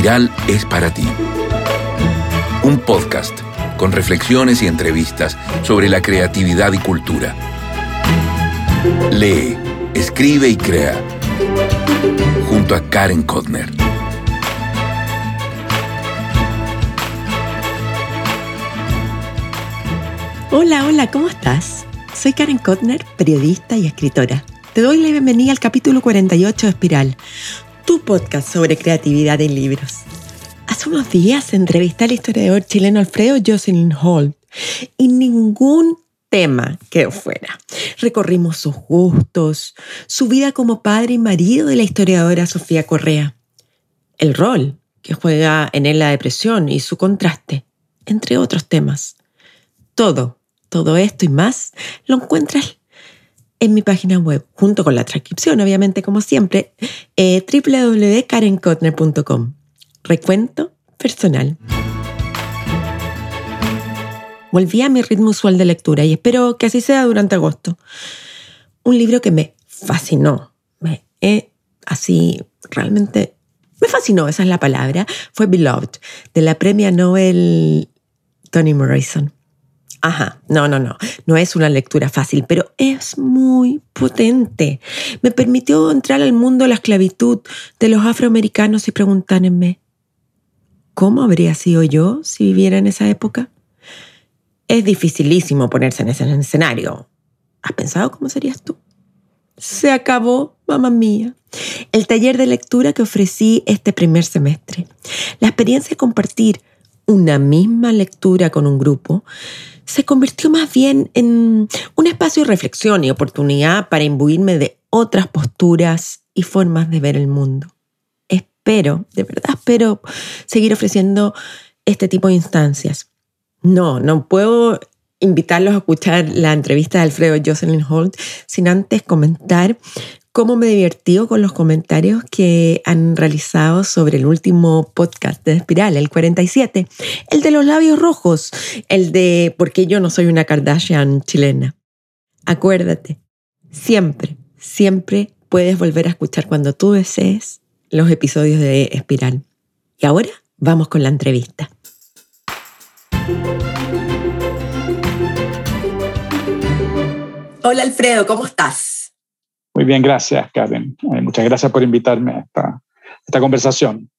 Espiral es para ti. Un podcast con reflexiones y entrevistas sobre la creatividad y cultura. Lee, escribe y crea. Junto a Karen Kotner. Hola, hola, ¿cómo estás? Soy Karen Kotner, periodista y escritora. Te doy la bienvenida al capítulo 48 de Espiral, tu podcast sobre creatividad en libros. Hace unos días entrevisté al historiador chileno Alfredo Jocelyn Holt y ningún tema quedó fuera. Recorrimos sus gustos, su vida como padre y marido de la historiadora Sofía Correa, el rol que juega en él la depresión y su contraste, entre otros temas. Todo, todo esto y más lo encuentras en mi página web, junto con la transcripción, obviamente, como siempre, eh, www.karenkotner.com. Recuento personal. Volví a mi ritmo usual de lectura y espero que así sea durante agosto. Un libro que me fascinó, me eh, así realmente me fascinó, esa es la palabra, fue Beloved, de la premia Nobel Toni Morrison. Ajá, no, no, no, no es una lectura fácil, pero es muy potente. Me permitió entrar al mundo de la esclavitud de los afroamericanos y preguntarme, ¿cómo habría sido yo si viviera en esa época? Es dificilísimo ponerse en ese escenario. ¿Has pensado cómo serías tú? Se acabó, mamá mía. El taller de lectura que ofrecí este primer semestre. La experiencia de compartir una misma lectura con un grupo se convirtió más bien en un espacio de reflexión y oportunidad para imbuirme de otras posturas y formas de ver el mundo. Espero, de verdad espero seguir ofreciendo este tipo de instancias. No, no puedo invitarlos a escuchar la entrevista de Alfredo Jocelyn Holt sin antes comentar cómo me divertido con los comentarios que han realizado sobre el último podcast de Espiral, el 47, el de los labios rojos, el de por qué yo no soy una Kardashian chilena. Acuérdate, siempre, siempre puedes volver a escuchar cuando tú desees los episodios de Espiral. Y ahora vamos con la entrevista. Hola Alfredo, ¿cómo estás? Muy bien, gracias, Karen. Eh, muchas gracias por invitarme a esta, esta conversación.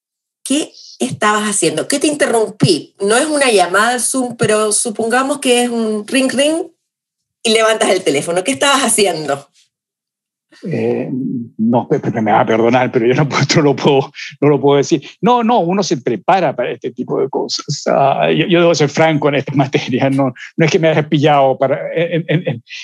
¿Qué estabas haciendo? ¿Qué te interrumpí? No es una llamada Zoom, pero supongamos que es un ring ring y levantas el teléfono. ¿Qué estabas haciendo? Eh, no, me va a perdonar, pero yo no, no, lo puedo, no lo puedo decir. No, no, uno se prepara para este tipo de cosas. Ah, yo, debo ser franco en esta materia, no, no es que me hayas pillado para,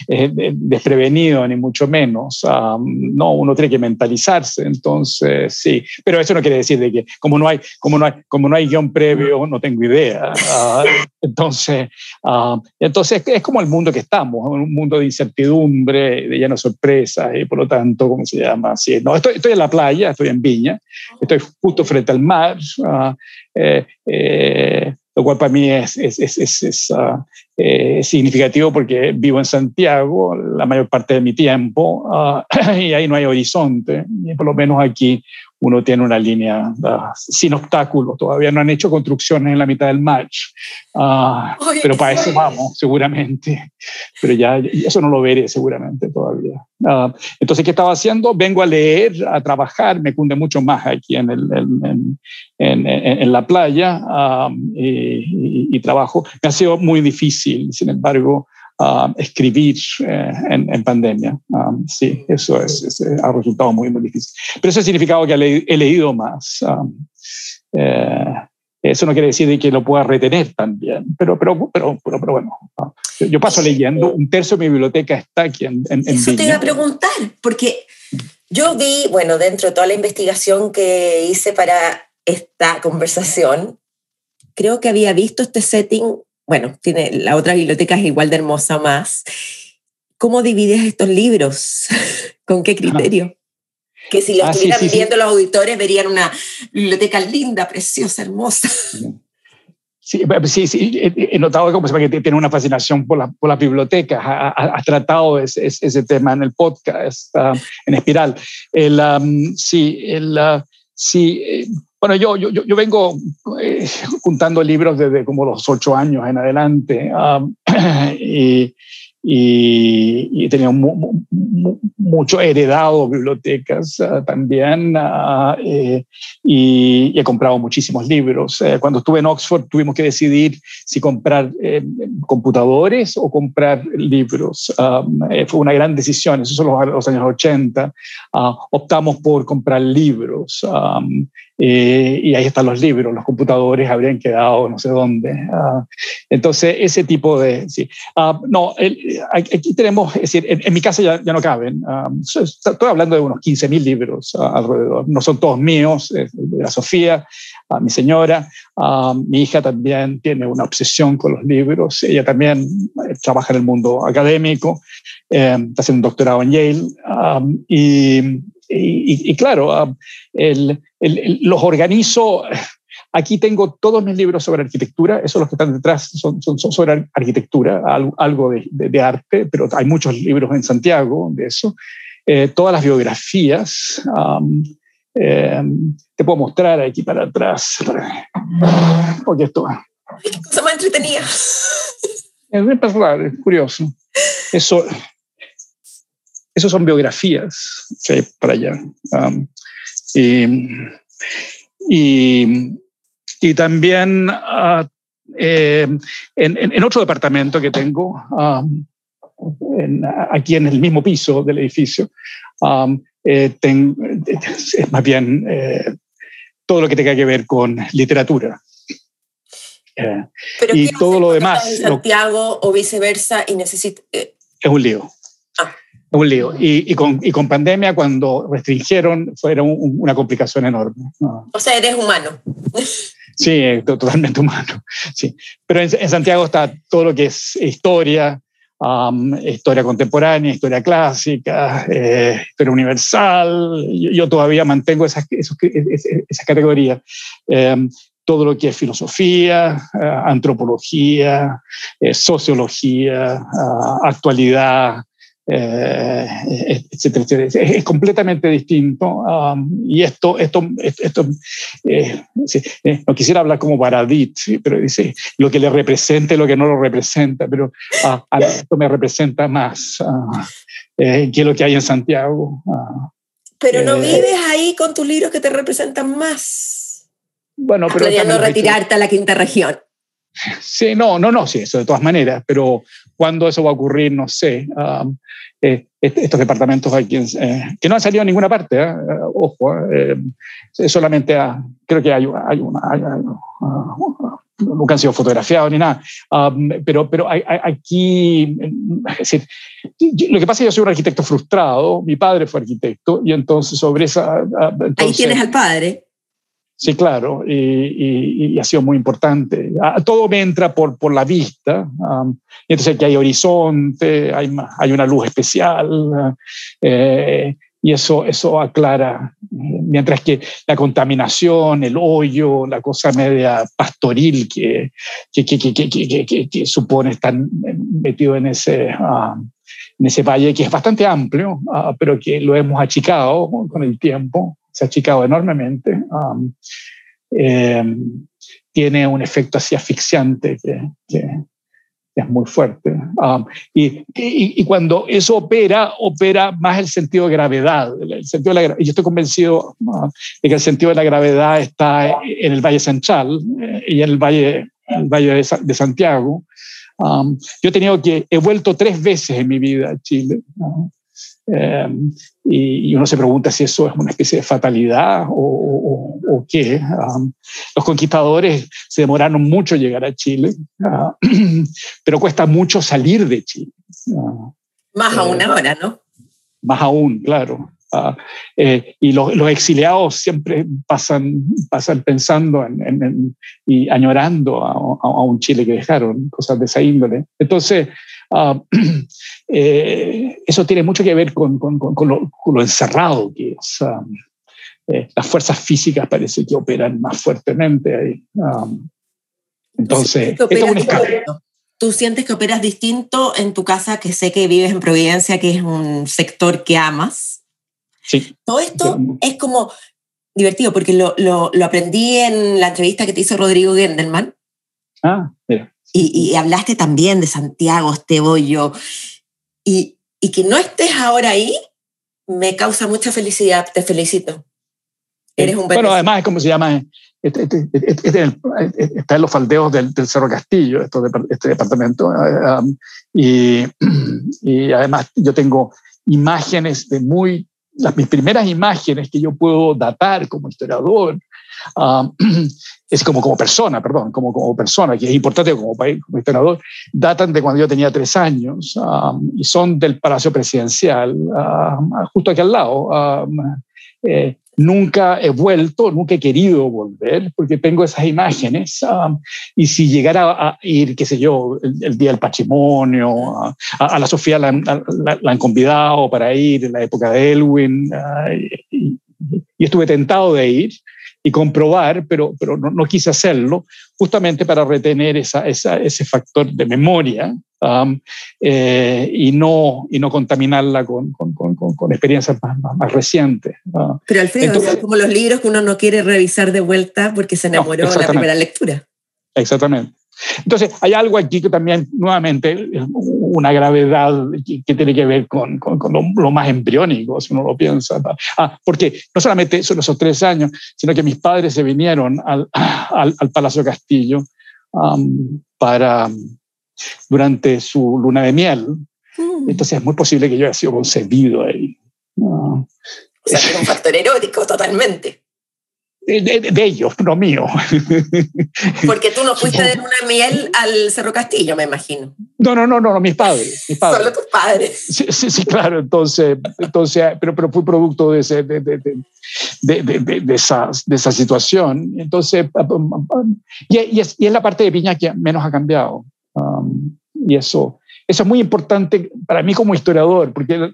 desprevenido, ni mucho menos. Ah, no, uno tiene que mentalizarse, entonces sí, pero eso no quiere decir de que como no hay, como no hay, como no hay guion previo, no tengo idea. Ah, entonces, entonces es como el mundo que estamos, un mundo de incertidumbre, de lleno de sorpresas, lo tanto, ¿cómo se llama? Sí, no, estoy, estoy en la playa, estoy en Viña, estoy justo frente al mar, uh, eh, eh, lo cual para mí es, es, es, es uh, eh, significativo porque vivo en Santiago la mayor parte de mi tiempo uh, y ahí no hay horizonte, por lo menos aquí uno tiene una línea uh, sin obstáculos. Todavía no han hecho construcciones en la mitad del match, uh, pero para eso vamos, seguramente. Pero ya eso no lo veré seguramente todavía. Uh, entonces, ¿qué estaba haciendo? Vengo a leer, a trabajar, me cunde mucho más aquí en, el, en, en, en la playa y, y, trabajo. Me ha sido muy difícil, sin embargo, Um, escribir eh, en, pandemia. Um, sí, eso es, ha resultado muy, muy difícil. Pero eso ha significado que he, leído más. Um, eh, eso no quiere decir que lo pueda retener también, pero, pero, pero, pero, bueno, yo paso leyendo, un tercio de mi biblioteca está aquí en, en, Eso te iba a preguntar, porque yo vi, bueno, dentro de toda la investigación que hice para esta conversación, creo que había visto este setting bueno, tiene, la otra biblioteca es igual de hermosa más. ¿Cómo divides estos libros? ¿Con qué criterio? Que si lo ah, estuvieran viendo los auditores verían una biblioteca linda, preciosa, hermosa. Sí, sí, sí, he notado como que tiene una fascinación por, la, por las bibliotecas. Has tratado ese, ese, tema en el podcast, en Espiral. El, sí, el, sí, eh, Bueno, yo, yo, yo vengo eh, juntando libros desde como los ocho años en adelante um, y, y, he tenido mucho heredado bibliotecas uh, también uh, eh, y, he comprado muchísimos libros. Eh, cuando estuve en Oxford tuvimos que decidir si comprar eh, computadores o comprar libros. Um, fue una gran decisión, esos son los, los años 80. Uh, optamos por comprar libros. Um, eh, y ahí están los libros, los computadores habrían quedado no sé dónde. Entonces, ese tipo de... Sí. Ah, no, aquí tenemos, es decir, en, mi casa ya, ya no caben. Ah, estoy hablando de unos 15.000 libros alrededor. No son todos míos, de la Sofía, mi señora. mi hija también tiene una obsesión con los libros. Ella también eh, trabaja en el mundo académico, eh, está haciendo un doctorado en Yale. y y, claro, ah, los organizo. Aquí tengo todos mis libros sobre arquitectura, esos los que están detrás son, son, sobre arquitectura, algo, de, arte, pero hay muchos libros en Santiago de eso. Eh, todas las biografías. Em, te puedo mostrar aquí para atrás. Porque esto. Qué cosa más entretenida. Es, es curioso. Eso, esas son biografías que hay para allá. Um, y, y, también uh, eh, en, en, otro departamento que tengo, um, aquí en el mismo piso del edificio, um, eh, es más bien eh, todo lo que tenga que ver con literatura. y todo lo demás. En Santiago o viceversa y necesita. Es un lío un lío. Y, y, con, y, con, pandemia, cuando restringieron, fue una complicación enorme. O sea, eres humano. Sí, totalmente humano. Sí. Pero en, Santiago está todo lo que es historia, historia contemporánea, historia clásica, eh, historia universal. Yo, todavía mantengo esas, esas, categorías. Em, todo lo que es filosofía, eh, antropología, eh, sociología, ah, actualidad, eh, etcétera, Es, completamente distinto. Um, y esto, esto, esto eh, eh, no quisiera hablar como Baradit, pero dice lo que le representa y lo que no lo representa, pero uh, a esto me representa más uh, que lo que hay en Santiago. Uh, pero no vives ahí con tus libros que te representan más. Bueno, pero. no retirarte a la quinta región. Sí, no, no, no, sí, eso de todas maneras, pero cuándo eso va a ocurrir, no sé. Um, eh, estos departamentos hay quien, eh, que no han salido a ninguna parte, ¿eh? ojo, solamente creo que hay, hay una, nunca han sido fotografiados ni nada, um, pero, pero hay, aquí, es decir, lo que pasa es que yo soy un arquitecto frustrado, mi padre fue arquitecto, y entonces sobre esa... Ahí tienes al padre. Sí, claro, y, ha sido muy importante. Ah, todo me entra por, por la vista, y entonces aquí hay horizonte, hay, hay una luz especial, eh, y eso, eso aclara, mientras que la contaminación, el hoyo, la cosa media pastoril que, que, que, que supone estar metido en ese, en ese valle que es bastante amplio, ah, pero que lo hemos achicado con el tiempo se ha achicado enormemente. Um, em, tiene un efecto así asfixiante que, es muy fuerte. Um, y, cuando eso opera, opera más el sentido de gravedad. El sentido de la, yo estoy convencido uh, de que el sentido de la gravedad está en el Valle Central eh, y en el Valle, el valle de, Santiago. Um, yo he que, he vuelto tres veces en mi vida a Chile. Eh, y, uno se pregunta si eso es una especie de fatalidad o, o, qué. Um, los conquistadores se demoraron mucho en llegar a Chile, uh, pero cuesta mucho salir de Chile. Uh, más aún ahora, ¿no? Más aún, claro. Uh, eh, y los, los, exiliados siempre pasan, pasan pensando en, en, y añorando a, a, un Chile que dejaron, cosas de esa índole. Entonces, Ah, eh, eso tiene mucho que ver con, con, con, lo, encerrado que es. Ah, eh, las fuerzas físicas parece que operan más fuertemente ahí. Ah, entonces, ¿Tú sientes que operas distinto en tu casa, que sé que vives en Providencia, que es un sector que amas? Sí. Todo esto es como divertido porque lo, lo, lo, aprendí en la entrevista que te hizo Rodrigo Gendelman. Ah, mira. Y, y hablaste también de Santiago Estebollo. Y, y que no estés ahora ahí me causa mucha felicidad. Te felicito. Eres un Bueno, además, ¿cómo se llama? Este, este, este, está en los faldeos del, del Cerro Castillo, esto de, este departamento. Eh, um, y, y además yo tengo imágenes de muy las, mis primeras imágenes que yo puedo datar como historiador, um, es como, como persona, perdón, como, como persona, que es importante como, como historiador, datan de cuando yo tenía tres años um, y son del Palacio Presidencial, um, justo aquí al lado. Eh, nunca he vuelto, nunca he querido volver, porque tengo esas imágenes. Um, y si llegara a ir, qué sé yo, el, Día del Patrimonio, a, la Sofía la, han convidado para ir en la época de Elwin, uh, y, estuve tentado de ir y comprobar, pero, pero no, quise hacerlo, justamente para retener esa, esa, ese factor de memoria Um, eh, y, no, y no contaminarla con, con, con, con experiencias más, más, recientes. Uh, Pero Alfredo, es como los libros que uno no quiere revisar de vuelta porque se enamoró en la primera lectura. Exactamente. Entonces, hay algo aquí que también, nuevamente, una gravedad que, tiene que ver con, con, lo, más embriónico, si uno lo piensa. Ah, porque no solamente son esos tres años, sino que mis padres se vinieron al, al, al Palacio Castillo um, para, durante su luna de miel. Mm. Entonces es muy posible que yo haya sido concebido ahí. O sea, es un factor erótico totalmente. De, ellos, no mío. Porque tú no fuiste de luna de miel al Cerro Castillo, me imagino. No, no, no, no, mis padres. Mis padres. Solo tus padres. Sí, sí, sí, claro, entonces, entonces pero, pero fui producto de, ese, de, de, de, de, esa, de esa situación. Entonces, y, y, es, y es la parte de Piña que menos ha cambiado. Um, y eso, eso es muy importante para mí como historiador, porque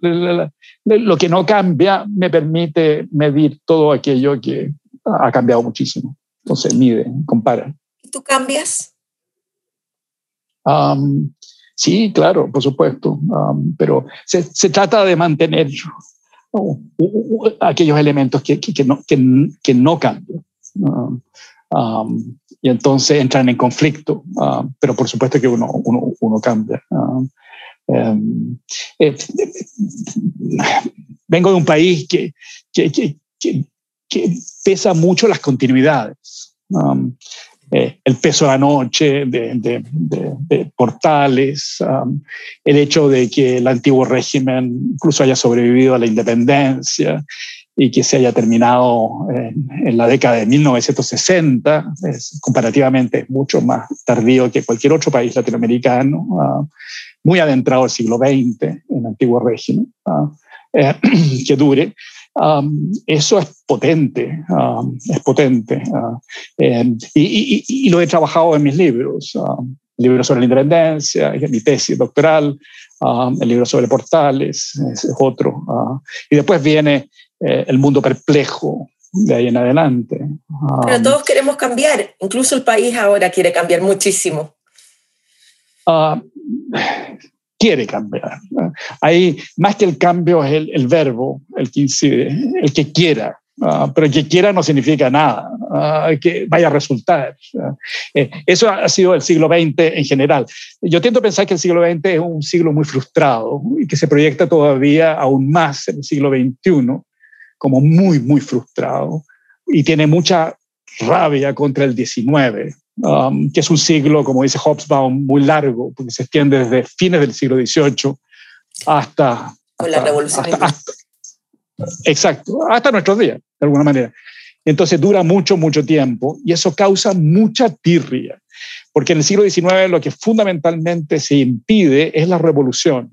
lo que no cambia me permite medir todo aquello que ha cambiado muchísimo. Entonces, mide, compara. ¿Y tú cambias? Um, sí, claro, por supuesto, um, pero se, se, trata de mantener aquellos elementos que, que, que no, que, no cambian. Um, y entonces entran en conflicto, um, pero por supuesto que uno, uno, uno cambia. Um, eh, vengo de un país que, que, que, que pesa mucho las continuidades. Eh, el peso de la noche, de, de, de, portales, el hecho de que el antiguo régimen incluso haya sobrevivido a la independencia, y que se haya terminado en, la década de 1960, es comparativamente mucho más tardío que cualquier otro país latinoamericano, ah, muy adentrado al siglo XX en el antiguo régimen, ah, eh, que dure. Um, eso es potente, um, es potente. Uh, eh, y, y, y, lo he trabajado en mis libros, um, libro sobre la independencia, mi tesis doctoral, el libro sobre portales, es otro. y después viene eh, el mundo perplejo de ahí en adelante. Pero um, todos queremos cambiar, incluso el país ahora quiere cambiar muchísimo. Uh, quiere cambiar. Ahí, más que el cambio, es el, verbo el que incide, el que quiera. Uh, pero que quiera no significa nada, que vaya a resultar. Eh, eso ha sido el siglo XX en general. Yo tiendo a pensar que el siglo XX es un siglo muy frustrado y que se proyecta todavía aún más en el siglo XXI como muy, muy frustrado y tiene mucha rabia contra el 19, um, que es un siglo, como dice Hobsbawm, muy largo, porque se extiende desde fines del siglo XVIII hasta... Con la revolución. exacto, hasta nuestros días, de alguna manera. Entonces dura mucho, mucho tiempo y eso causa mucha tirria, porque en el siglo XIX lo que fundamentalmente se impide es la revolución.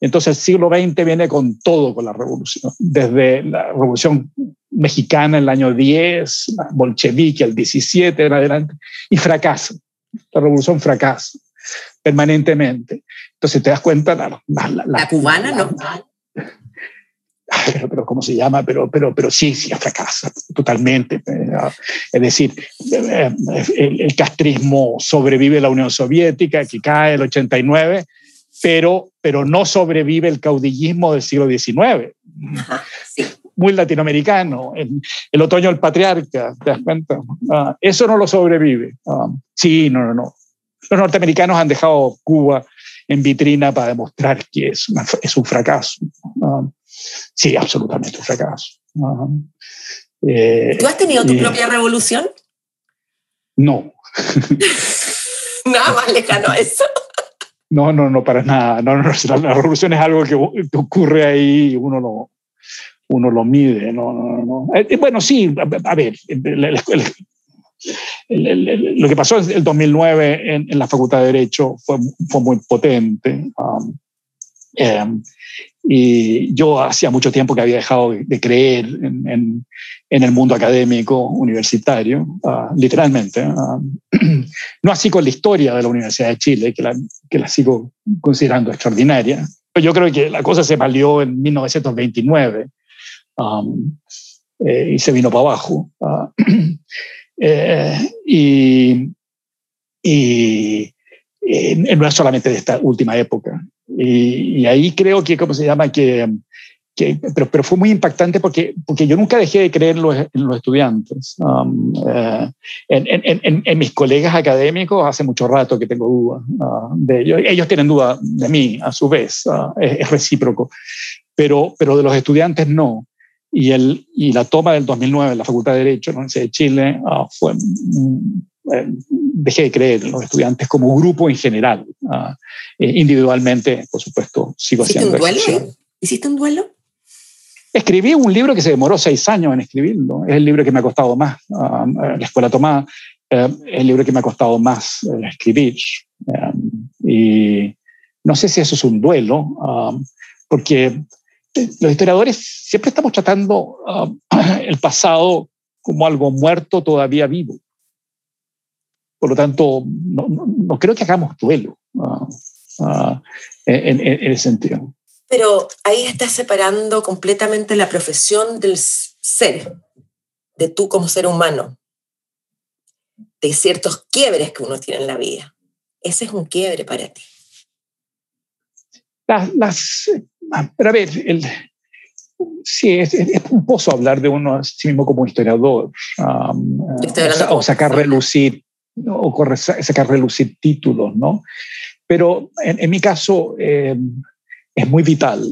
Entonces el siglo XX viene con todo con la revolución, desde la revolución mexicana en el año 10, la bolchevique el 17 en adelante, y fracasa. La revolución fracasa permanentemente. Entonces te das cuenta, la, la, cubana no. Pero, pero, ¿cómo se llama? Pero, pero, pero sí, sí, fracasa totalmente. Es decir, el, el castrismo sobrevive la Unión Soviética, que cae el 89, pero, pero no sobrevive el caudillismo del siglo XIX. Muy latinoamericano, el, otoño del patriarca, ¿te das cuenta? Ah, eso no lo sobrevive. Ah, sí, no, no, no. Los norteamericanos han dejado Cuba en vitrina para demostrar que es, es un fracaso. Ah, sí, absolutamente un fracaso. Eh, ¿Tú has tenido tu propia revolución? No. nada más lejano a eso. No, no, no, para nada. No, no, la, revolución es algo que, ocurre ahí y uno lo, uno lo mide. No, no, no. Eh, eh, bueno, sí, a, ver, lo que pasó en el 2009 en, la Facultad de Derecho fue, fue muy potente. Um, em, y yo hacía mucho tiempo que había dejado de creer en, en, el mundo académico universitario, ah, literalmente. Ah, no así con la historia de la Universidad de Chile, que la, que la sigo considerando extraordinaria. Yo creo que la cosa se valió en 1929 um, eh, y se vino para abajo. Ah, eh, y, y eh, no es solamente de esta última época. Y, ahí creo que, ¿cómo se llama? Que, que, pero, pero, fue muy impactante porque, porque yo nunca dejé de creer en los, en los estudiantes. Um, eh, en, en, en, mis colegas académicos hace mucho rato que tengo dudas uh, de ellos. Ellos tienen dudas de mí, a su vez, uh, es, recíproco. Pero, pero de los estudiantes no. Y, el, y la toma del 2009 en la Facultad de Derecho en la Universidad de Chile uh, fue eh, dejé de creer en los estudiantes como grupo en general. Ah, eh, individualmente, por supuesto, sigo ¿Hiciste un duelo? ¿Hiciste un duelo? Escribí un libro que se demoró seis años en escribirlo. Es el libro que me ha costado más. Ah, la escuela tomada es el libro que me ha costado más eh, escribir. y no sé si eso es un duelo, porque los historiadores siempre estamos tratando el pasado como algo muerto todavía vivo. Por lo tanto, no, creo que hagamos duelo ah, ah, en, ese sentido. Pero ahí estás separando completamente la profesión del ser, de tú como ser humano, de ciertos quiebres que uno tiene en la vida. Ese es un quiebre para ti. Las, ah, pero a ver, el, sí, es, es, pomposo hablar de uno a sí mismo como historiador, o, sacar relucir o sacar relucir títulos, ¿no? Pero en, mi caso eh, es muy vital.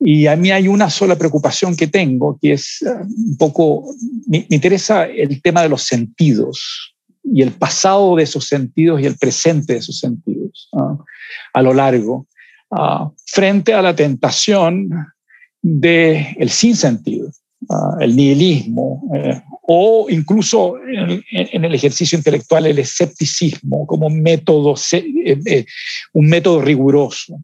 y a mí hay una sola preocupación que tengo, que es eh, un poco, me, interesa el tema de los sentidos y el pasado de esos sentidos y el presente de esos sentidos a lo largo, frente a la tentación del el sinsentido, el nihilismo, eh, o incluso en, el ejercicio intelectual el escepticismo como método, eh, eh, un método riguroso.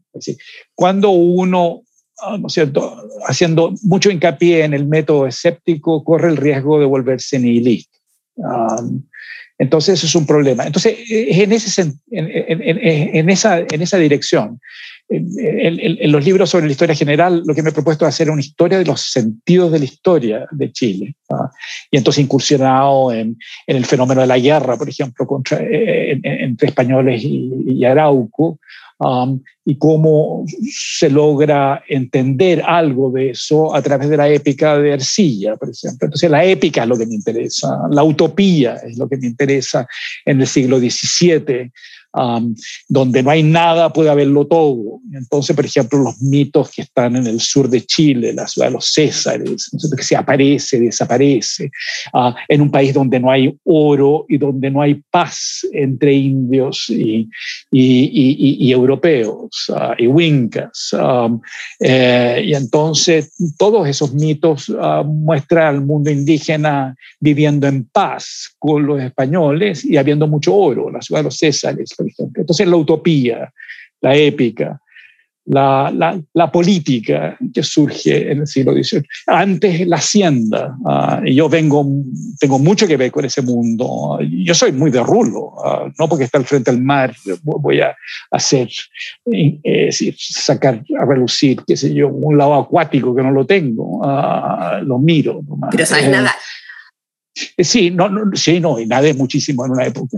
cuando uno, ah, ¿no es cierto?, haciendo mucho hincapié en el método escéptico, corre el riesgo de volverse nihilista. Ah, entonces, eso es un problema. Entonces, en esa dirección, en, los libros sobre la historia general, lo que me he propuesto es hacer una historia de los sentidos de la historia de Chile. Y entonces incursionado en, el fenómeno de la guerra, por ejemplo, contra, eh, entre españoles y, Arauco, um, y cómo se logra entender algo de eso a través de la épica de Ercilla, por ejemplo. Entonces la épica es lo que me interesa, la utopía es lo que me interesa en el siglo XVII donde no hay nada puede haberlo todo. Entonces, por ejemplo, los mitos que están en el sur de Chile, la ciudad de los Césares, que se aparece, desaparece, uh, en un país donde no hay oro y donde no hay paz entre indios y, y, y, europeos uh, y wincas. Um, eh, y entonces todos esos mitos uh, muestran al mundo indígena viviendo en paz con los españoles y habiendo mucho oro, la ciudad de los Césares, entonces la utopía, la épica, la, la, política que surge en el siglo XVIII. Antes la hacienda, ah, y yo vengo, tengo mucho que ver con ese mundo. Yo soy muy de rulo, ah, no porque está al frente del mar, voy a hacer, eh, sacar a relucir, qué sé yo, un lado acuático que no lo tengo, ah, lo miro. Pero sabes nada eh, eh, sí, no, sí, no, y nadé muchísimo en una época,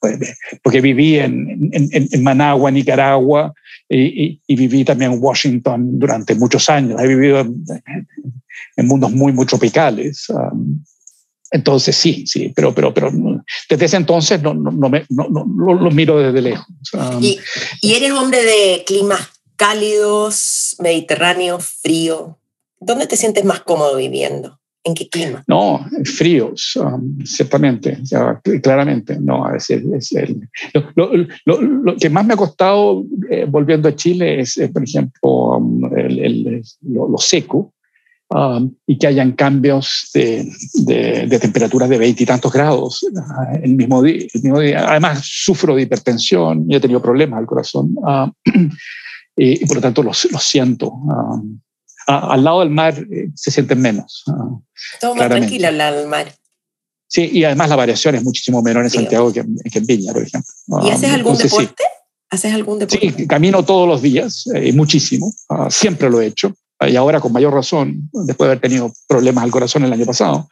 pues, porque viví en, en, en Managua, Nicaragua, y, viví también en Washington durante muchos años. He vivido en mundos muy, muy tropicales. entonces sí, sí, pero, pero, pero desde ese entonces no, no, no me, no, no lo miro desde lejos. ¿Y, ¿Y, eres hombre de climas cálidos, mediterráneo, frío? ¿Dónde te sientes más cómodo viviendo? ¿En qué clima? No, fríos, um, ciertamente, claramente. No, es, lo, que más me ha costado eh, volviendo a Chile es, eh, por ejemplo, um, lo, seco um, y que hayan cambios de, de, temperaturas de veintitantos grados uh, el, mismo día. Además, sufro de hipertensión y he tenido problemas al corazón uh, y, por lo tanto lo, siento al lado del mar eh, se sienten menos. Uh, Todo más tranquilo al lado del mar. Sí, y además la variación es muchísimo menor en Santiago que, en Viña, por ejemplo. ¿Y haces um, algún deporte? ¿Haces algún deporte? Sí, camino todos los días, eh, muchísimo. Uh, siempre lo he hecho. y ahora con mayor razón, después de haber tenido problemas al corazón el año pasado,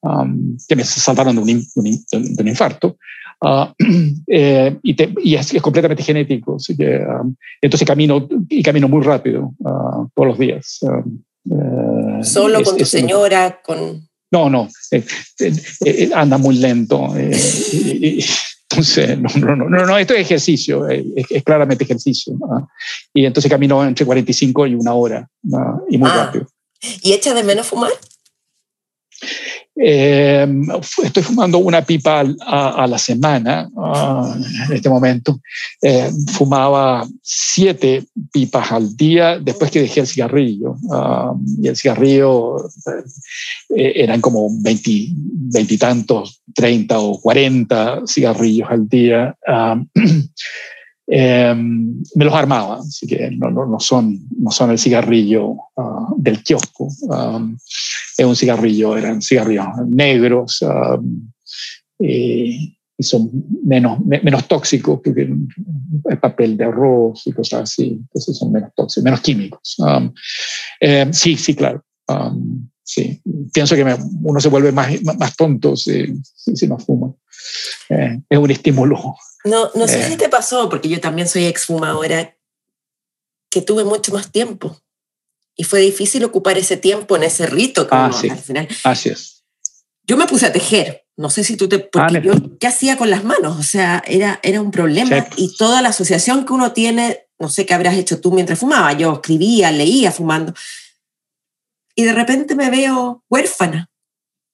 um, que me saltaron de un, de un infarto. Ah, eh, y, es, completamente genético. Así que, um, entonces camino y camino muy rápido uh, todos los días. Um, eh, ¿Solo con tu señora? con... No, no, eh, anda muy lento. entonces, no, no, no, no, esto es ejercicio, es, claramente ejercicio. y entonces camino entre 45 y una hora y muy ah. rápido. ¿Y echa de menos fumar? Eh, estoy fumando una pipa a, la semana ah, en este momento. Eh, fumaba siete pipas al día después que dejé el cigarrillo. Ah, y el cigarrillo eh, eran como veintitantos, treinta o cuarenta cigarrillos al día. Ah, Em, me los armaba, así que no, no, no son, no son el cigarrillo ah, del kiosco, es un cigarrillo, eran cigarrillos negros y, son menos, menos tóxicos que el papel de arroz y cosas así, entonces son menos tóxicos, menos químicos. Em, sí, sí, claro. sí, pienso que uno se vuelve más, más tonto si, si, no fuma. Eh, es un estímulo no, no sé si eh. te pasó, porque yo también soy exfumadora, que tuve mucho más tiempo. Y fue difícil ocupar ese tiempo en ese rito que ah, al final. Así es. Yo me puse a tejer. No sé si tú te... Porque ah, yo, ¿qué hacía con las manos? O sea, era, era un problema. Y toda la asociación que uno tiene, no sé qué habrás hecho tú mientras fumaba. Yo escribía, leía fumando. Y de repente me veo huérfana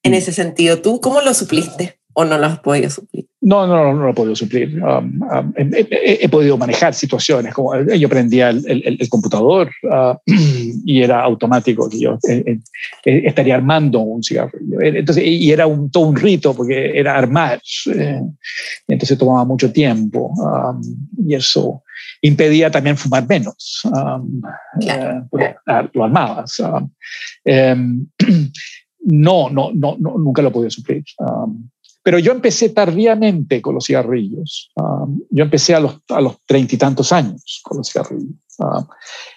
en mm. ese sentido. ¿Tú cómo lo supliste? ¿O no lo has podido suplir? No, no, no, lo he podido suplir. Um, um, he, podido manejar situaciones, como yo prendía el, el, computador uh, y era automático que yo eh, eh, eh, estaría armando un cigarrillo. Entonces, y era un, todo un rito porque era armar. entonces tomaba mucho tiempo um, y eso impedía también fumar menos. Claro. Ah, lo armabas. no, no, no, nunca lo he podido suplir. Pero yo empecé tardíamente con los cigarrillos. Um, yo empecé a los a los treinta y tantos años con los cigarrillos. Um,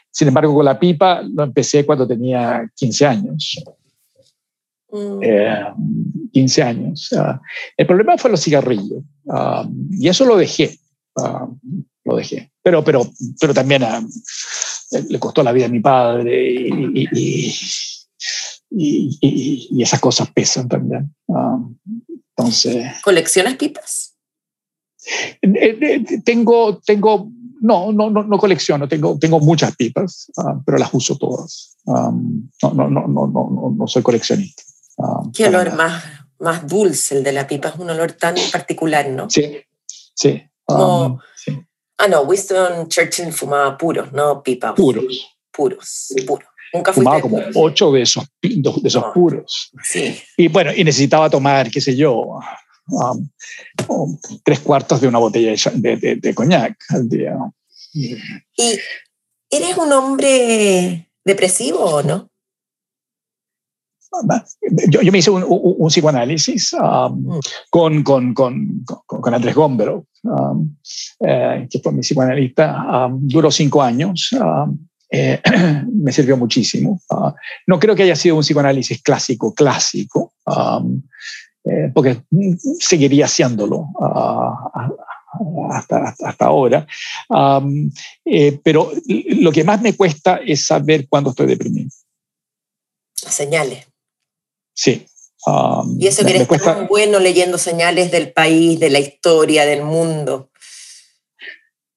sin embargo, con la pipa lo empecé cuando tenía 15 años. 15 mm. eh, años. Uh, el problema fue los cigarrillos. Um, y eso lo dejé. lo dejé. Pero, pero, pero también le costó la vida a mi padre y, y, y, y esas cosas pesan también. ¿Coleccionas pipas? Eh, eh, tengo, tengo, no, no, no, no colecciono, tengo, tengo muchas pipas, ah, pero las uso todas. no, no, no, no, no, no soy coleccionista. Qué olor más, más dulce el de la pipa, es un olor tan particular, ¿no? Sí, sí. Ah, no, Winston Churchill fumaba puros, no pipas. Puros. Puros, puros. Nunca Fumaba como ocho de esos, de esos puros. Sí. Y bueno, y necesitaba tomar, qué sé yo, um, um, tres cuartos de una botella de, de, de, coñac al día. ¿Y eres un hombre depresivo o no? Yo, yo me hice un, un, psicoanálisis um, mm. con, con, con, con, Andrés Gómbero, eh, que fue mi psicoanalista. duró cinco años. Eh, me sirvió muchísimo. Ah, no creo que haya sido un psicoanálisis clásico, clásico, eh, porque seguiría haciéndolo ah, hasta, hasta, ahora. Eh, pero lo que más me cuesta es saber cuándo estoy deprimido. Señales. Sí. Um, y eso que eres tan bueno leyendo señales del país, de la historia, del mundo.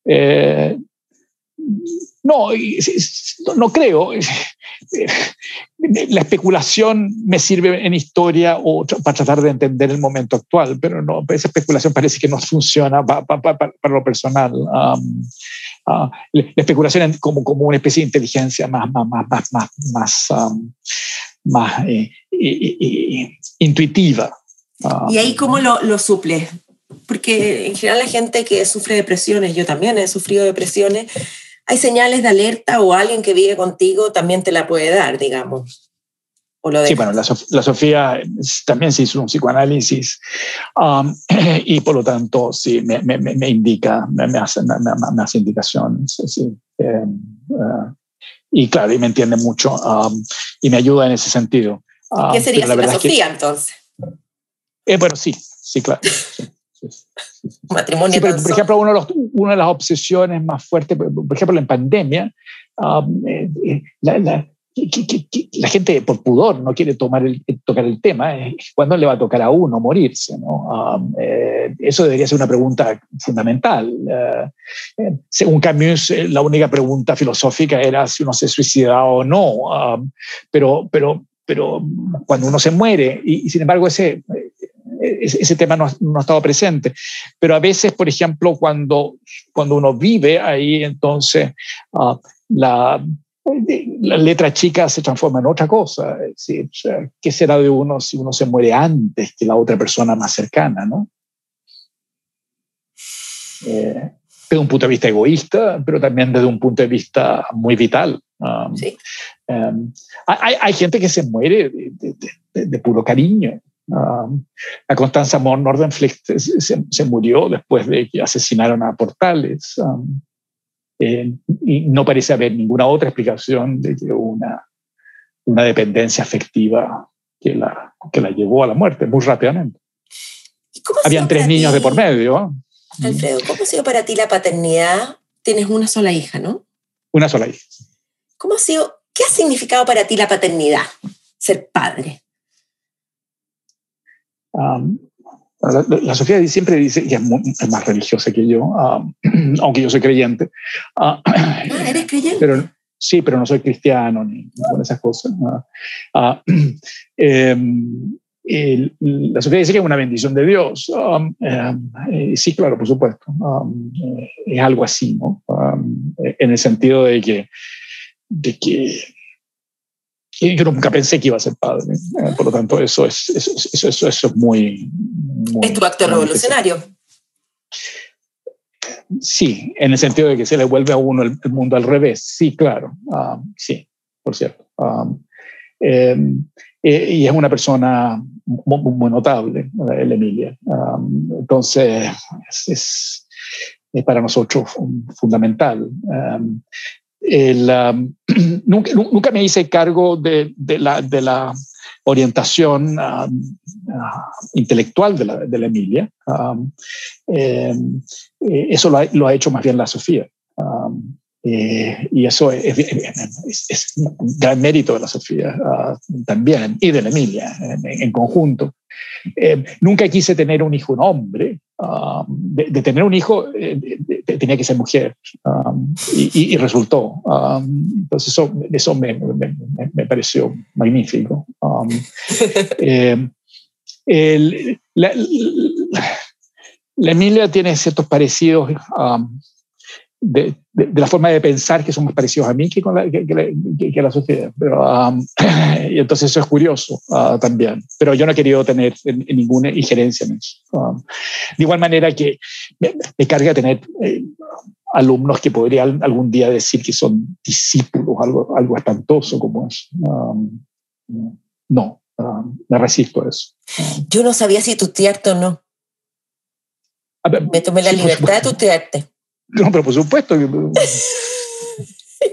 Eh, no, no creo. La especulación me sirve en historia o para tratar de entender el momento actual, pero no, esa especulación parece que no funciona para, lo personal. Um, uh, la especulación es como, como una especie de inteligencia más, más, más, más, más, um, más eh, intuitiva. ¿Y ahí cómo lo, lo suple? Porque en general la gente que sufre depresiones, yo también he sufrido depresiones, hay señales de alerta o alguien que vive contigo también te la puede dar, digamos. ¿O lo sí, bueno, la, Sofía también se hizo un psicoanálisis um, y por lo tanto sí, me, me, me indica, me, hace, me, hace indicaciones. Sí, uh, y claro, y me entiende mucho um, y me ayuda en ese sentido. ¿Qué um, sería la Sofía entonces? Eh, bueno, sí, sí, claro. Matrimonio. por ejemplo, uno de los, una de las obsesiones más fuertes, por ejemplo, en pandemia, um, eh, eh, la, la, la, gente por pudor no quiere tomar el, tocar el tema, ¿cuándo le va a tocar a uno morirse? ¿no? Um, eh, eso debería ser una pregunta fundamental. según Camus, la única pregunta filosófica era si uno se suicida o no, um, pero, pero, pero cuando uno se muere, y, y sin embargo ese ese tema no, no, ha estado presente. Pero a veces, por ejemplo, cuando, cuando uno vive ahí, entonces ah, la, la letra chica se transforma en otra cosa. ¿Qué será de uno si uno se muere antes que la otra persona más cercana? ¿no? Eh, desde un punto de vista egoísta, pero también desde un punto de vista muy vital. Um, sí. um, hay, hay, gente que se muere de, de, de puro cariño. Um, la Constanza Nordenflicht se, se, murió después de que asesinaron a Portales. Um, eh, y no parece haber ninguna otra explicación de que una, una dependencia afectiva que la, que la llevó a la muerte muy rápidamente. Habían tres niños de por medio. Alfredo, ¿cómo ha sido para ti la paternidad? Tienes una sola hija, ¿no? Una sola hija. ¿Cómo ha sido, qué ha significado para ti la paternidad, ser padre? La, Sofía siempre dice, y es, más religiosa que yo, aunque yo soy creyente. ah, ¿eres creyente? Pero, sí, pero no soy cristiano ni ninguna de esas cosas. Em, la Sofía dice que es una bendición de Dios. Em, sí, claro, por supuesto. Eh, es algo así, ¿no? en el sentido de que, de que yo nunca pensé que iba a ser padre. Eh, por lo tanto, eso es, eso, eso, eso, es muy, Es tu acto revolucionario. Sí, en el sentido de que se le vuelve a uno el, mundo al revés. Sí, claro. Ah, sí, por cierto. Ah, em, eh, y es una persona muy, notable, el Emilia. Ah, entonces, es, es, para nosotros fundamental. El, um, nunca, me hice cargo de, la, orientación um, uh, intelectual de la, Emilia. Um, em, eh, eso lo ha, hecho más bien la Sofía. Eh, y eso es, un gran mérito de la Sofía uh, también y de la Emilia en, conjunto. Eh, nunca quise tener un hijo un hombre. Um, de, tener un hijo eh, tenía que ser mujer um, y, resultó. Um, entonces eso, eso me, me, me, pareció magnífico. Eh, la, la, Emilia tiene ciertos parecidos de, de, la forma de pensar que son más parecidos a mí que, con la, que, que, la sociedad. Pero, um, y entonces eso es curioso uh, también. Pero yo no he querido tener ninguna injerencia en eso. Um, de igual manera que me, me carga tener eh, alumnos que podrían algún día decir que son discípulos, algo, algo espantoso como eso. Um, no, me resisto a eso. Yo no sabía si tutearte o no. me tomé la libertad de tutearte. No, pero por supuesto.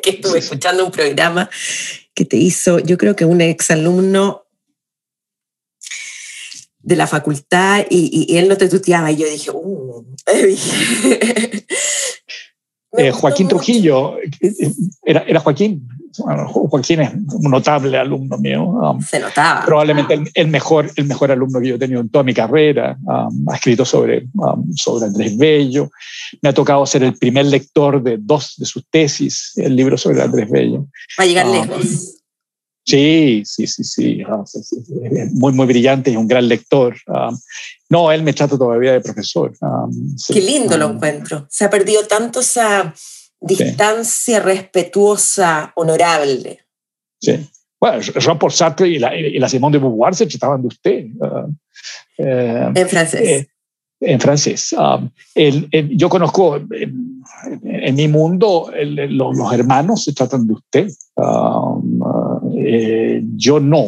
que estuve escuchando un programa que te hizo, yo creo que un exalumno de la facultad y, él no te tuteaba y yo dije, uh, Eh, Joaquín Trujillo, era, era Joaquín, Joaquín es un notable alumno mío. Um, Se notaba. Probablemente el, mejor, el mejor alumno que yo he tenido en toda mi carrera. Um, ha escrito sobre, um, sobre Andrés Bello. Me ha tocado ser el primer lector de dos de sus tesis, el libro sobre Andrés Bello. Va a llegar lejos. Sí, sí, sí, sí, Muy, muy brillante y un gran lector. no, él me trata todavía de profesor. Qué lindo lo encuentro. Se ha perdido tanto esa distancia respetuosa, honorable. Sí. Bueno, Jean-Paul Sartre y la, y la, Simone de Beauvoir se trataban de usted. Ah, eh, en francés. Eh, en francés. Ah, el, yo conozco en, mi mundo los, hermanos se tratan de usted. Ah, eh, yo no,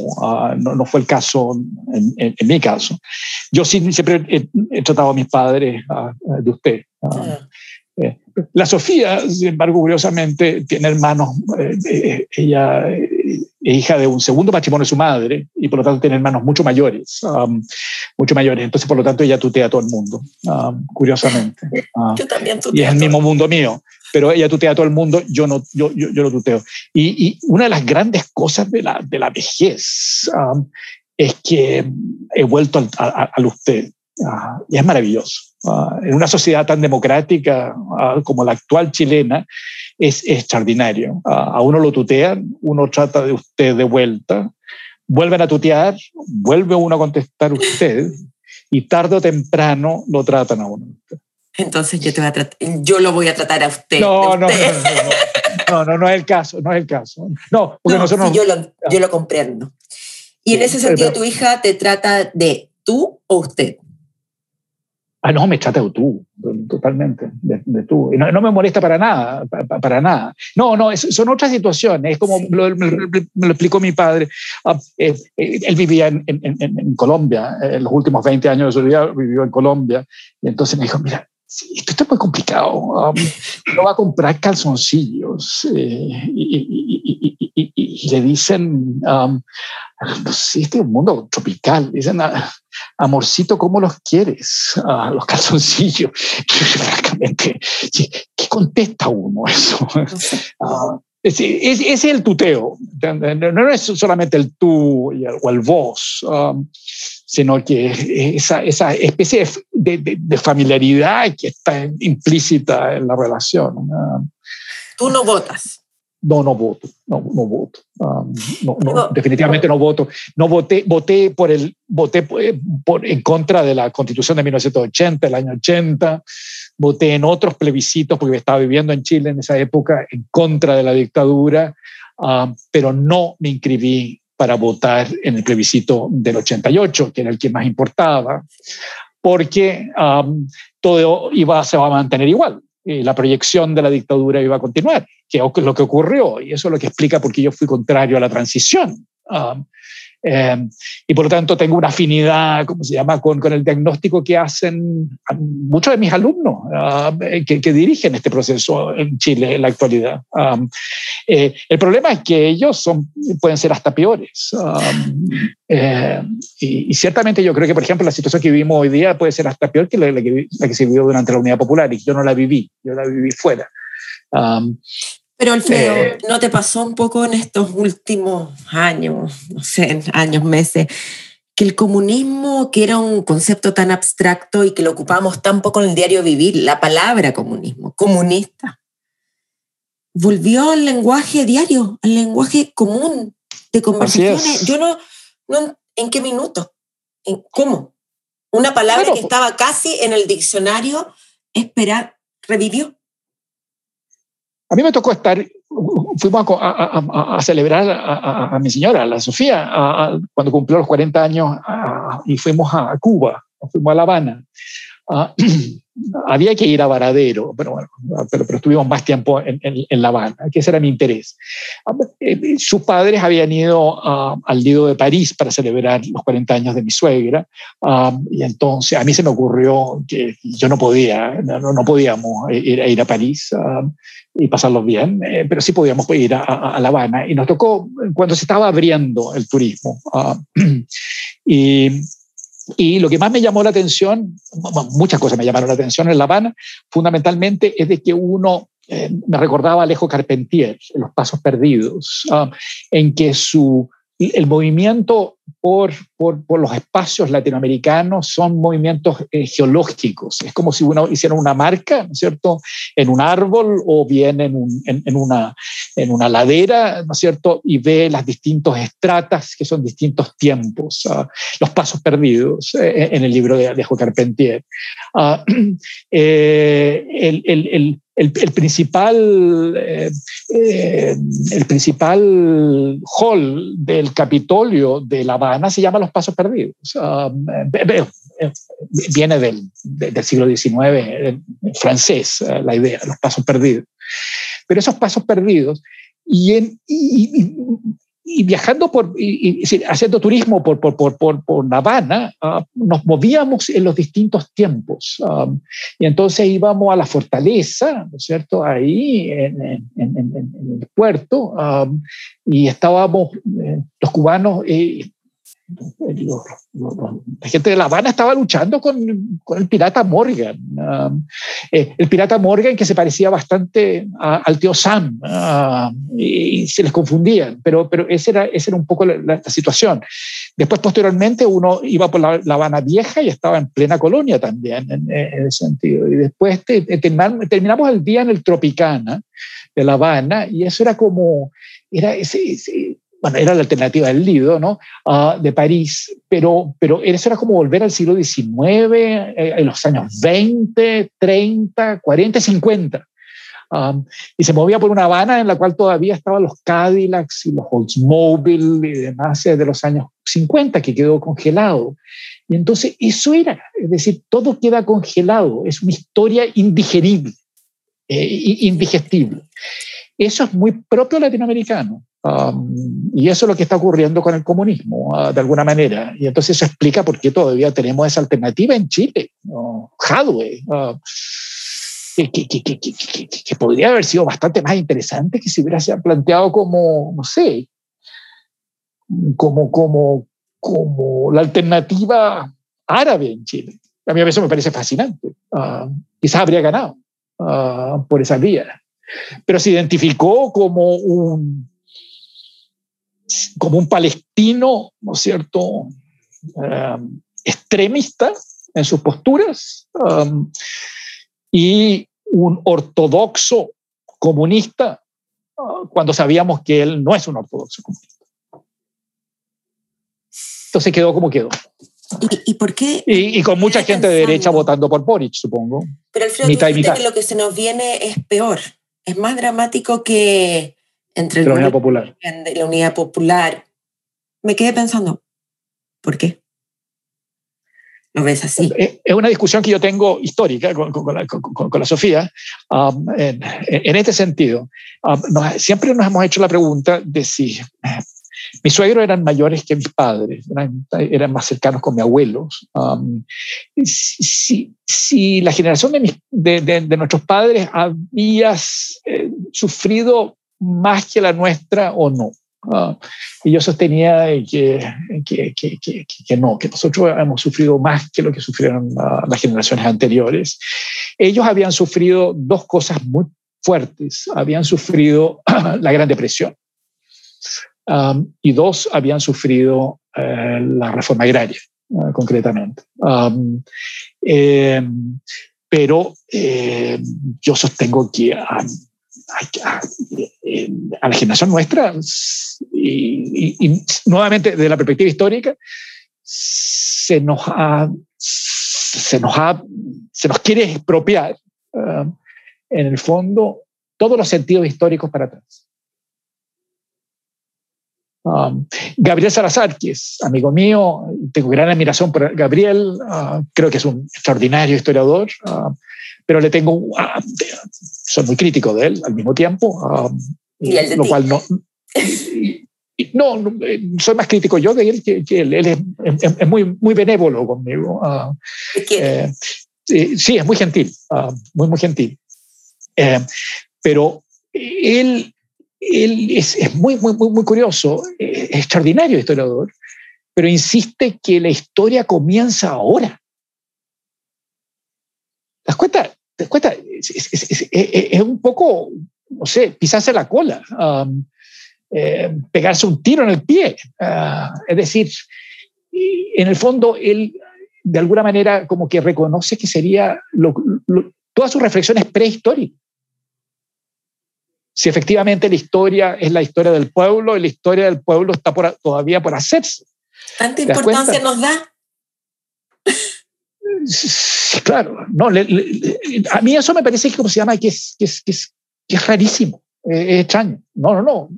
no, no, fue el caso en, mi caso. Yo sí siempre he, tratado a mis padres de usted. Eh, la Sofía, sin embargo, curiosamente, tiene hermanos, eh, eh, ella es hija de un segundo matrimonio de su madre y por lo tanto tiene hermanos mucho mayores, um, mucho mayores. Entonces, por lo tanto, ella tutea a todo el mundo, um, curiosamente. Uh, yo también tuteo. Y es el mismo mundo mío, pero ella tutea a todo el mundo, yo no, yo, yo, yo lo tuteo. Y, una de las grandes cosas de la, de la vejez um, es que he vuelto al, usted. Uh, y es maravilloso. Ah, en una sociedad tan democrática ah, como la actual chilena, es extraordinario. Ah, a uno lo tutean, uno trata de usted de vuelta, vuelven a tutear, vuelve uno a contestar usted y tarde o temprano lo tratan a uno. Entonces yo, te voy a yo lo voy a tratar a usted. No, no, no, no, no, no, es el caso, no es el caso. No, porque nosotros... yo, lo, yo lo comprendo. Y en ese sentido, tu hija te trata de tú o usted. Ah, no, me de tú, totalmente, de, tú. Y no, me molesta para nada, para, nada. No, no, son otras situaciones. Es como me, lo explicó mi padre. Ah, eh, eh, él vivía en, en, Colombia, en los últimos 20 años de su vida vivió en Colombia. Y entonces me dijo, mira, esto, es muy complicado. Um, no va a comprar calzoncillos eh, y, le dicen, um, este es un mundo tropical. Dicen, ah, amorcito, ¿cómo los quieres? Ah, los calzoncillos. Francamente, ¿qué contesta uno eso? Ah, ese, es el tuteo. No es solamente el tú o el vos, um, sino que esa, esa especie de, familiaridad que está implícita en la relación. Tú no votas. No, no voto, no, no voto. Um, no, definitivamente no voto. No voté, voté por el, voté eh, por, en contra de la Constitución de 1980, el año 80. Voté en otros plebiscitos porque estaba viviendo en Chile en esa época en contra de la dictadura, um, pero no me inscribí para votar en el plebiscito del 88, que era el que más importaba, porque um, todo iba, se va a mantener igual. La proyección de la dictadura iba a continuar que es lo que ocurrió, y eso es lo que explica por qué yo fui contrario a la transición. Um, eh, y por lo tanto tengo una afinidad, ¿cómo se llama?, con, con el diagnóstico que hacen muchos de mis alumnos uh, que, que, dirigen este proceso en Chile en la actualidad. Um, eh, el problema es que ellos son, pueden ser hasta peores. Um, eh, y, y, ciertamente yo creo que, por ejemplo, la situación que vivimos hoy día puede ser hasta peor que la, que, la que se vivió durante la Unidad Popular, y yo no la viví, yo la viví fuera. Pero Alfredo, eh, ¿no te pasó un poco en estos últimos años, no sé, años, meses, que el comunismo, que era un concepto tan abstracto y que lo ocupamos tan poco en el diario vivir, la palabra comunismo, comunista, volvió al lenguaje diario, al lenguaje común de conversaciones? Yo no, no, ¿en qué minuto? ¿En cómo? Una palabra que estaba casi en el diccionario, esperar, revivió. A mí me tocó estar, fuimos a, celebrar a, mi señora, la Sofía, cuando cumplió los 40 años y fuimos a Cuba, fuimos a La Habana. Ah, había que ir a Varadero, pero, bueno, pero, estuvimos más tiempo en, La Habana, que ese era mi interés. Ah, eh, sus padres habían ido ah, al Lido de París para celebrar los 40 años de mi suegra, y entonces a mí se me ocurrió que yo no podía, no, podíamos ir, ir, a París y pasarlo bien, eh, pero sí podíamos ir a, La Habana, y nos tocó cuando se estaba abriendo el turismo. y y lo que más me llamó la atención, muchas cosas me llamaron la atención en La Habana, fundamentalmente es de que uno me recordaba Alejo Carpentier, Los Pasos Perdidos, en que su el movimiento por, por, por, los espacios latinoamericanos son movimientos eh, geológicos. Es como si uno hiciera una marca, ¿no es cierto?, en un árbol o bien en, un, en, una, en una ladera, ¿no es cierto?, y ve las distintos estratas que son distintos tiempos, ah, los pasos perdidos eh, en el libro de Alejo Carpentier. Uh, el, el, el, principal, eh, eh, el principal hall del Capitolio de La Habana se llama Los Pasos Perdidos. Eh, viene del, del, siglo XIX francés, la idea, los pasos perdidos. Pero esos pasos perdidos, y, en, y, y viajando por, y, haciendo turismo por, por, por, por, por La Habana, ah, nos movíamos en los distintos tiempos. Ah, y entonces íbamos a la fortaleza, ¿no es cierto?, ahí en, en, en, el puerto, ah, y estábamos eh, los cubanos eh, la gente de La Habana estaba luchando con, con el pirata Morgan. Um, eh, el pirata Morgan que se parecía bastante al tío Sam uh, y, se les confundían, pero, pero esa, era, esa era un poco la, situación. Después, posteriormente, uno iba por la, Habana Vieja y estaba en plena colonia también, en, ese sentido. Y después terminamos el día en el Tropicana de La Habana y eso era como, era ese bueno, era la alternativa del Lido, ¿no? Uh, de París, pero, pero eso era como volver al siglo XIX, eh, en los años 20, 30, 40, 50. Um, y se movía por una Habana en la cual todavía estaban los Cadillacs y los Oldsmobile y demás eh, de los años 50 que quedó congelado. Y entonces eso era, es decir, todo queda congelado, es una historia indigerible, eh, indigestible. Eso es muy propio latinoamericano. Um, y eso es lo que está ocurriendo con el comunismo, uh, de alguna manera. Y entonces eso explica por qué todavía tenemos esa alternativa en Chile, ¿no? Hadwe, uh, que, que, que, que, podría haber sido bastante más interesante que si hubiera sido planteado como, no sé, como, como, como la alternativa árabe en Chile. A mí veces me parece fascinante. Uh, quizás habría ganado por esa vía. Pero se identificó como un como un palestino, ¿no es cierto?, um, extremista en sus posturas um, y un ortodoxo comunista uh, cuando sabíamos que él no es un ortodoxo comunista. Entonces quedó como quedó. ¿Y, por qué? Y, con mucha gente de derecha votando por Boric, supongo. Pero Alfredo, mitad mitad. que lo que se nos viene es peor, es más dramático que entre la unidad popular. la unidad popular. Me quedé pensando, ¿por qué? ¿Lo ves así? Es una discusión que yo tengo histórica con, con, la, con la, Sofía um, en, en, este sentido. Um, siempre nos hemos hecho la pregunta de si mis suegros eran mayores que mis padres, eran, eran más cercanos con mis abuelos. Um, si, si, la generación de, mis, de, de, nuestros padres había eh, sufrido más que la nuestra o no. Ah, y yo sostenía que, que, que, que, no, que nosotros hemos sufrido más que lo que sufrieron las generaciones anteriores. Ellos habían sufrido dos cosas muy fuertes. Habían sufrido la Gran Depresión um, y dos, habían sufrido eh, la reforma agraria, uh, concretamente. Um, eh, pero eh, yo sostengo que a la generación nuestra, y, nuevamente desde la perspectiva histórica, se nos ha, se nos, ha, se nos quiere expropiar, uh, en el fondo, todos los sentidos históricos para atrás. Um, Gabriel Salazar, que es amigo mío, tengo gran admiración por Gabriel, uh, creo que es un extraordinario historiador, uh, pero le tengo, soy muy crítico de él al mismo tiempo, um, lo cual no, no, eh, soy más crítico yo de él que, él. Él es, muy, muy benévolo conmigo. Uh, eh, sí, es muy gentil, uh, muy, muy gentil. Eh, pero él, él es, muy, muy, muy, curioso, es extraordinario historiador, pero insiste que la historia comienza ahora. ¿Te das cuenta? ¿te cuenta? Es, un poco, no sé, pisarse la cola, um, eh, pegarse un tiro en el pie. Uh, es decir, en el fondo, él de alguna manera como que reconoce que sería todas sus reflexiones prehistóricas. Si efectivamente la historia es la historia del pueblo, la historia del pueblo está todavía por hacerse. ¿Tanta importancia nos da? Sí, claro. No, a mí eso me parece que, como se llama, que es, que es, que es, que es rarísimo, es extraño. No, no, no.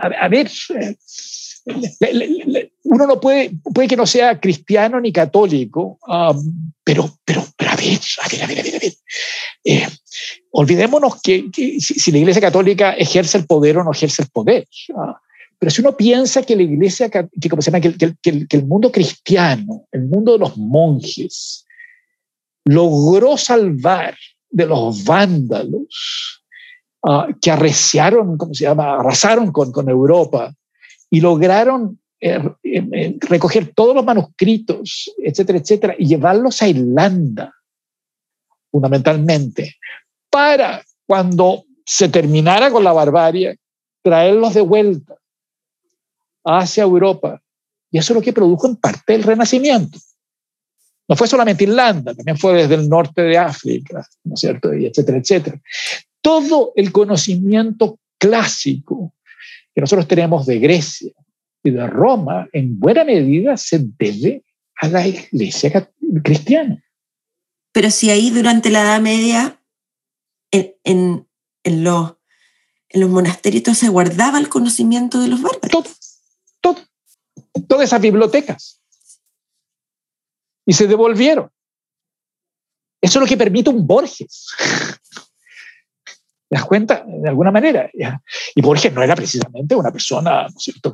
A, ver, uno no puede, puede que no sea cristiano ni católico, pero, pero, pero a ver, a ver, a ver, a ver. A ver. Eh, olvidémonos que, si, la Iglesia Católica ejerce el poder o no ejerce el poder. Ah, pero si uno piensa que la Iglesia, que, como se llama, que, el mundo cristiano, el mundo de los monjes, logró salvar de los vándalos ah, que arreciaron, ¿cómo se llama?, arrasaron con, con Europa y lograron eh, eh, recoger todos los manuscritos, etcétera, etcétera, y llevarlos a Irlanda, fundamentalmente, para cuando se terminara con la barbarie, traerlos de vuelta hacia Europa. Y eso es lo que produjo en parte el Renacimiento. No fue solamente Irlanda, también fue desde el norte de África, ¿no es cierto? Y etcétera, etcétera. Todo el conocimiento clásico que nosotros tenemos de Grecia y de Roma, en buena medida se debe a la iglesia cristiana. Pero si ahí durante la Edad Media, en, en, los, en los monasterios se guardaba el conocimiento de los bárbaros. Todo, todo, todas esas bibliotecas. Y se devolvieron. Eso es lo que permite un Borges. ¿Te das cuenta? De alguna manera. Y Borges no era precisamente una persona, ¿no cierto?,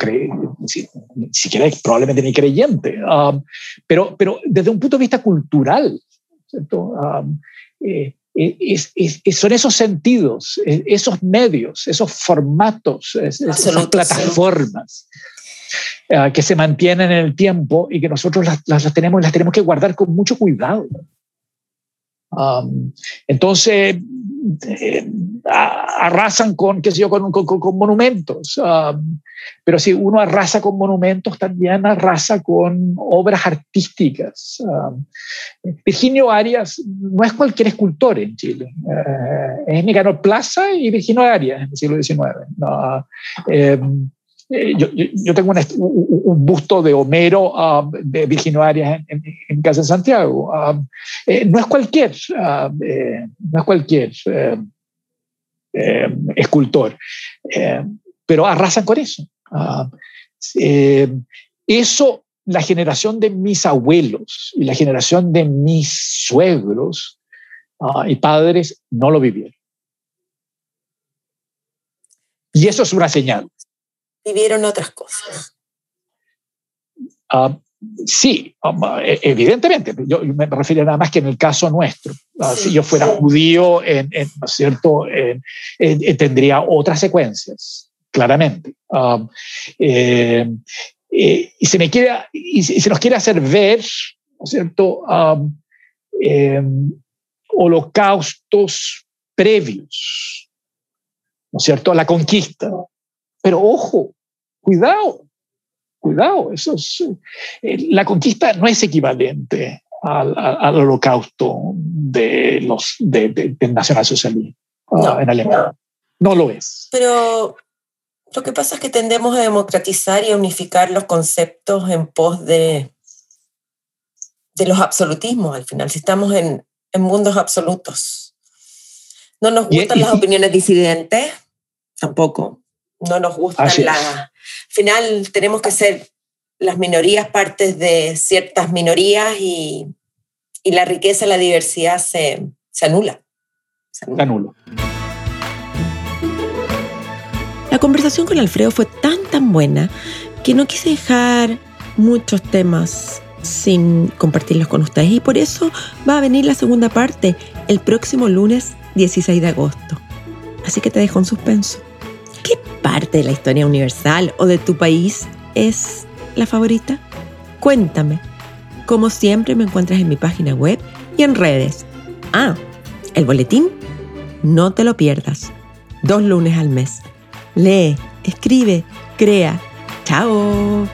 ni, siquiera probablemente ni creyente, um, pero, pero desde un punto de vista cultural, ¿cierto? Um, eh, eh, son esos sentidos, eh, esos medios, esos formatos, esas plataformas que se mantienen en el tiempo y que nosotros las, las, tenemos, las tenemos que guardar con mucho cuidado. Um, entonces, eh, arrasan con, qué sé yo, con, con, monumentos. Um, pero si uno arrasa con monumentos, también arrasa con obras artísticas. Um, Virginio Arias no es cualquier escultor en Chile. Uh, es Nicanor Plaza y Virginio Arias en el siglo XIX. Eh, yo, tengo un, busto de Homero um, de Virginio Arias en, casa de Santiago. Um, eh, no es cualquier, um, eh, no es cualquier escultor, pero arrasan con eso. eso, la generación de mis abuelos y la generación de mis suegros y padres no lo vivieron. Y eso es una señal vivieron otras cosas. Ah, sí, ah, e, evidentemente. Yo me refiero nada más que en el caso nuestro. Ah, si yo fuera judío, en, ¿no es cierto? tendría otras secuencias, claramente. Eh, eh, y, se me quiere, y se nos quiere hacer ver, ¿no es cierto? Em, holocaustos previos, ¿no es cierto?, a la conquista. Pero ojo, cuidado, cuidado, eso es, eh, la conquista no es equivalente al, holocausto de los de, del nacionalsocialismo ah, en Alemania. No lo es. Pero lo que pasa es que tendemos a democratizar y a unificar los conceptos en pos de, de los absolutismos al final, si estamos en, en mundos absolutos. No nos gustan las opiniones disidentes, tampoco no nos gusta la... Al final tenemos que ser las minorías partes de ciertas minorías y, y la riqueza, la diversidad se, se anula. Se anula. La conversación con Alfredo fue tan tan buena que no quise dejar muchos temas sin compartirlos con ustedes y por eso va a venir la segunda parte el próximo lunes 16 de agosto. Así que te dejo en suspenso. ¿Qué parte de la historia universal o de tu país es la favorita? Cuéntame. Como siempre me encuentras en mi página web y en redes. Ah, el boletín, no te lo pierdas. Dos lunes al mes. Lee, escribe, crea. Chao.